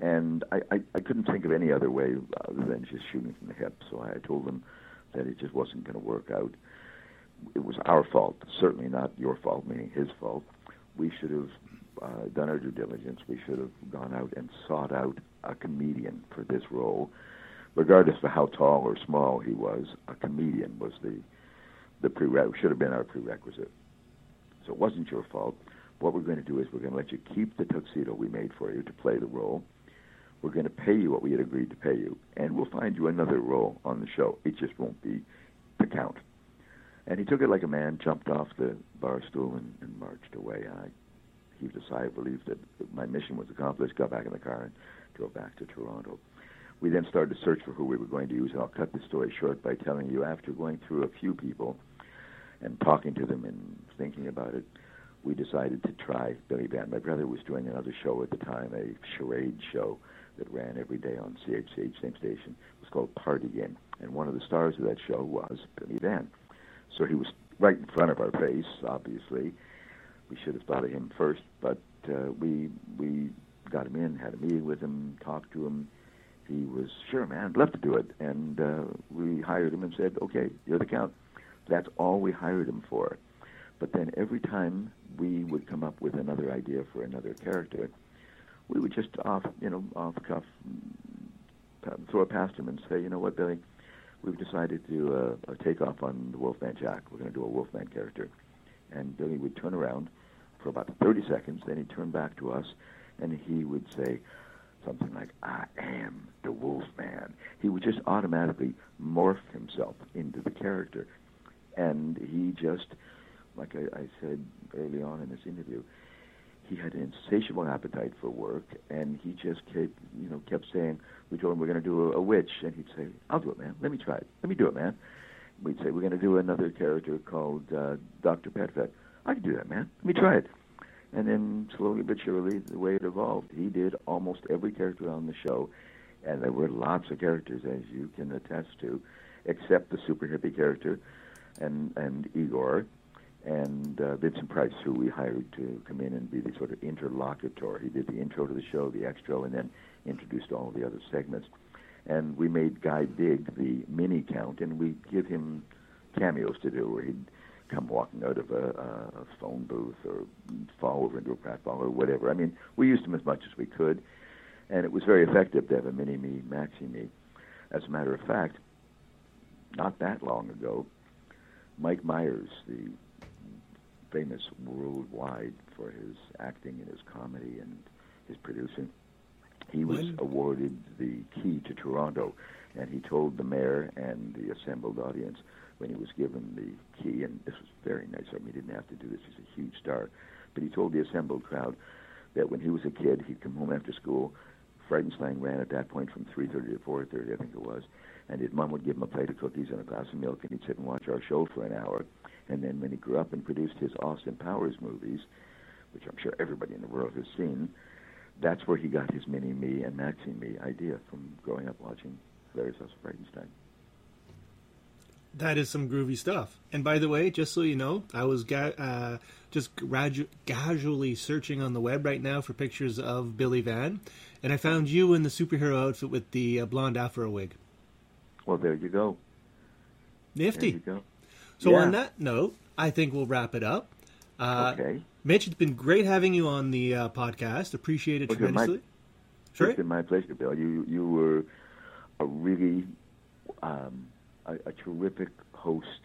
And I, I, I couldn't think of any other way other than just shooting from the hip. So I told them that it just wasn't going to work out. It was our fault, certainly not your fault, meaning his fault. We should have uh, done our due diligence. We should have gone out and sought out a comedian for this role regardless of how tall or small he was, a comedian was the the prere- should have been our prerequisite. So it wasn't your fault. What we're going to do is we're going to let you keep the tuxedo we made for you to play the role. We're going to pay you what we had agreed to pay you, and we'll find you another role on the show. It just won't be the count. And he took it like a man, jumped off the bar stool, and, and marched away. I heaved a sigh of relief that my mission was accomplished, got back in the car, and drove back to Toronto. We then started to search for who we were going to use, and I'll cut the story short by telling you after going through a few people and talking to them and thinking about it, we decided to try Billy Van. My brother was doing another show at the time, a charade show that ran every day on CHCH, same station. It was called Party Game, and one of the stars of that show was Billy Van. So he was right in front of our face, obviously. We should have thought of him first, but uh, we we got him in, had a meeting with him, talked to him he was sure, man, love to do it. And uh, we hired him and said, okay, you're the count. That's all we hired him for. But then every time we would come up with another idea for another character, we would just off, you know, off cuff, throw it past him and say, you know what, Billy, we've decided to uh, do a, a takeoff on the Wolfman Jack. We're going to do a Wolfman character. And Billy would turn around for about 30 seconds, then he'd turn back to us, and he would say, something like, I am the Wolfman. He would just automatically morph himself into the character. And he just, like I, I said early on in this interview, he had an insatiable appetite for work, and he just kept, you know, kept saying, we told him we're going to do a, a witch, and he'd say, I'll do it, man. Let me try it. Let me do it, man. We'd say, we're going to do another character called uh, Dr. Petvet. I can do that, man. Let me try it. And then slowly but surely, the way it evolved, he did almost every character on the show, and there were lots of characters, as you can attest to, except the super hippie character, and and Igor, and uh, Vincent Price, who we hired to come in and be the sort of interlocutor. He did the intro to the show, the extra, and then introduced all of the other segments. and we made Guy Big the mini count, and we give him cameos to do, where he'd come walking out of a, a phone booth or fall over into a pratfall or whatever. I mean, we used him as much as we could, and it was very effective to have a mini me, maxi me. As a matter of fact, not that long ago, Mike Myers, the famous worldwide for his acting and his comedy and his producing, he was When- awarded the key to Toronto, and he told the mayor and the assembled audience when he was given the key, and this was very nice of him. He didn't have to do this; he's a huge star. But he told the assembled crowd that when he was a kid, he'd come home after school. Frightenstein ran at that point from 3:30 to 4:30, I think it was, and his mom would give him a plate of cookies and a glass of milk, and he'd sit and watch our show for an hour. And then when he grew up and produced his Austin Powers movies, which I'm sure everybody in the world has seen, that's where he got his mini me and maxi me idea from growing up watching Hilarious House of Frightenstein. That is some groovy stuff. And by the way, just so you know, I was ga- uh, just gradu- casually searching on the web right now for pictures of Billy Van, and I found you in the superhero outfit with the uh, blonde afro wig. Well, there you go. There Nifty. you go. So Yeah. on that note, I think we'll wrap it up. Uh, okay. Mitch, it's been great having you on the uh, podcast. Appreciate it Well, good, Mike. tremendously. Sorry? It's been my pleasure, Bill. You you were a really um, a, a terrific host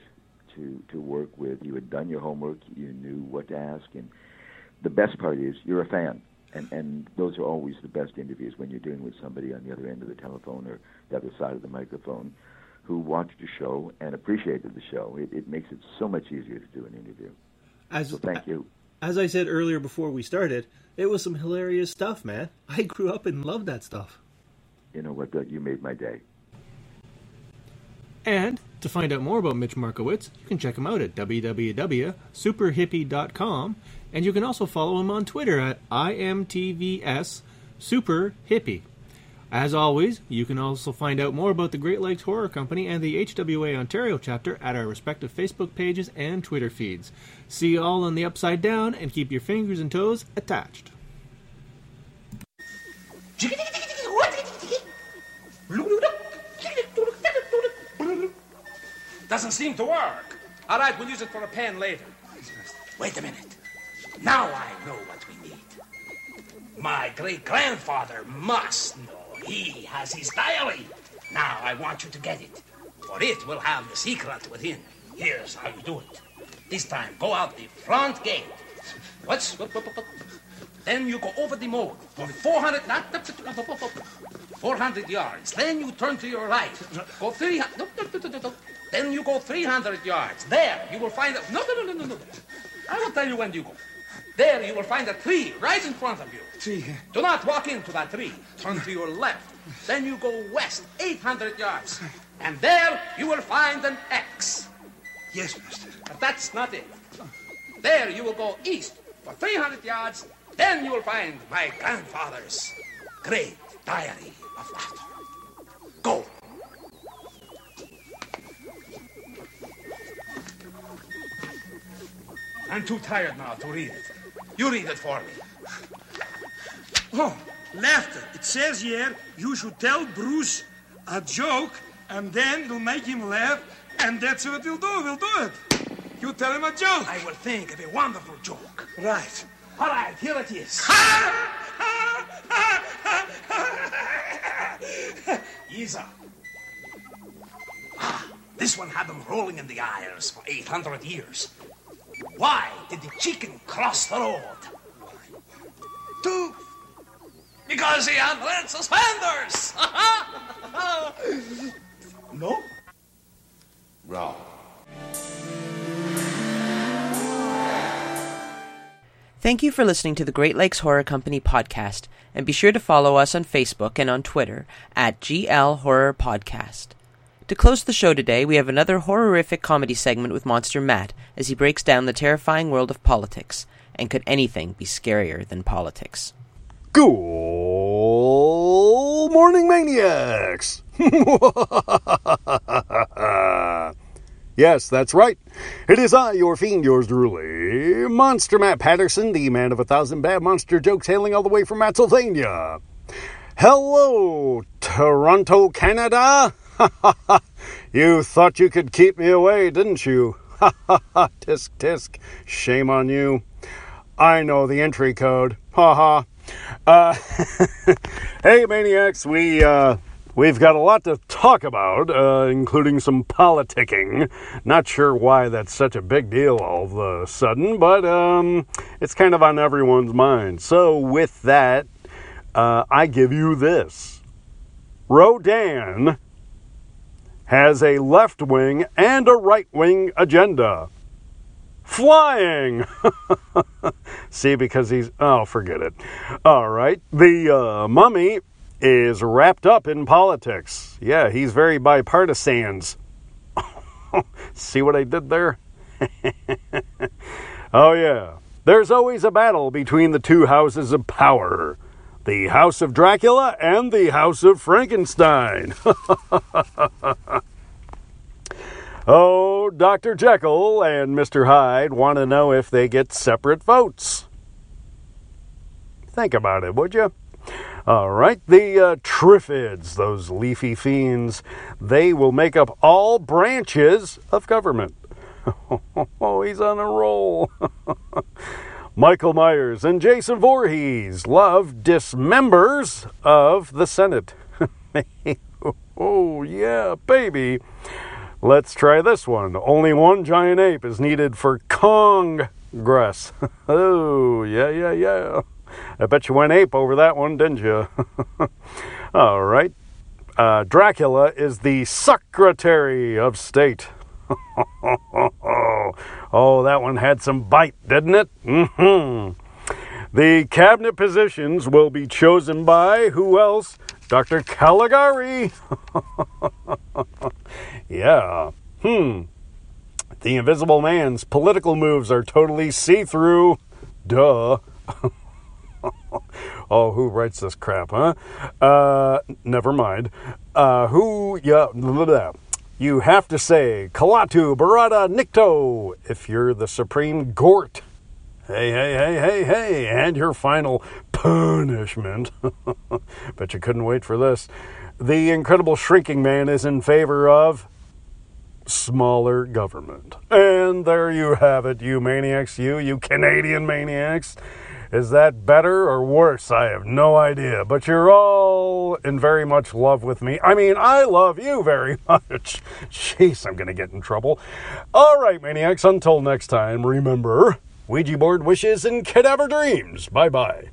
to to work with. You had done your homework. You knew what to ask, and the best part is you're a fan. And and those are always the best interviews when you're dealing with somebody on the other end of the telephone or the other side of the microphone who watched the show and appreciated the show. It, it makes it so much easier to do an interview. As, So thank you. as I said earlier before we started, it was some hilarious stuff, man. I grew up and loved that stuff. You know what, Bill? You made my day. And to find out more about Mitch Markowitz, you can check him out at www.superhippie.com, and you can also follow him on Twitter at IMTVS Super Hippie. As always, you can also find out more about the Great Lakes Horror Company and the HWA Ontario chapter at our respective Facebook pages and Twitter feeds. See you all on the upside down and keep your fingers and toes attached. Doesn't seem to work. All right, we'll use it for a pen later. Wait a minute. Now I know what we need. My great grandfather must know. He has his diary. Now I want you to get it. For it will have the secret within. Here's how you do it. This time, go out the front gate. What's. What, what, what, what? Then you go over the moat for 400. Not, 400 yards. Then you turn to your right. Go 300. No, no, no, no, no. Then you go 300 yards. There you will find no, no, no, no, no. I will tell you when you go. There you will find a tree right in front of you. Tree. Do not walk into that tree. Turn to your left. Then you go west 800 yards. And there you will find an X. Yes, master. But that's not it. There you will go east for 300 yards. Then you will find my grandfather's great diary of laughter. Go. I'm too tired now to read it. You read it for me. Oh, laughter. It says here you should tell Bruce a joke and then we'll make him laugh and that's what we'll do. We'll do it. You tell him a joke. I will think of a wonderful joke. Right. All right, here it is. Ha. Isa. Ah, this one had them rolling in the aisles for 800 years. Why did the chicken cross the road? Two. Because he had red suspenders. no? Wrong. Thank you for listening to the Great Lakes Horror Company podcast, and be sure to follow us on Facebook and on Twitter at GL Horror Podcast. To close the show today, we have another horrific comedy segment with Monster Matt as he breaks down the terrifying world of politics. And could anything be scarier than politics? Good morning, maniacs! yes, that's right. It is I, your fiend, yours truly, Monster Matt Patterson, the man of a thousand bad monster jokes hailing all the way from Matsylvania. Hello, Toronto, Canada. you thought you could keep me away, didn't you? Ha ha! tisk tisk. Shame on you. I know the entry code. Ha ha. Uh, hey, maniacs, we uh, we've got a lot to talk about, uh, including some politicking. Not sure why that's such a big deal all of a sudden, but um, it's kind of on everyone's mind. So, with that, uh, I give you this: Rodan has a left wing and a right wing agenda flying. See, because he's. Oh, forget it. All right. The uh, mummy is wrapped up in politics. Yeah, he's very bipartisan. See what I did there? oh, yeah. There's always a battle between the two houses of power the House of Dracula and the House of Frankenstein. Oh, Dr. Jekyll and Mr. Hyde want to know if they get separate votes. Think about it, would you? All right, the uh, Triffids, those leafy fiends, they will make up all branches of government. oh, he's on a roll. Michael Myers and Jason Voorhees love dismembers of the Senate. oh, yeah, baby. Let's try this one. Only one giant ape is needed for Congress. oh, yeah, yeah, yeah. I bet you went ape over that one, didn't you? All right. Uh, Dracula is the Secretary of State. oh, that one had some bite, didn't it? Mm-hmm. The cabinet positions will be chosen by who else? Dr. Caligari. yeah. Hmm. The Invisible Man's political moves are totally see through. Duh. oh, who writes this crap, huh? Uh, never mind. Uh, who, yeah, blah, blah. You have to say Klaatu Barada Nikto if you're the Supreme Gort. Hey, hey, hey, hey, hey, and your final punishment. but you couldn't wait for this. The Incredible Shrinking Man is in favor of smaller government. And there you have it, you maniacs, you, you Canadian maniacs. Is that better or worse? I have no idea. But you're all in very much love with me. I mean, I love you very much. Jeez, I'm going to get in trouble. All right, maniacs, until next time, remember Ouija board wishes and cadaver dreams. Bye bye.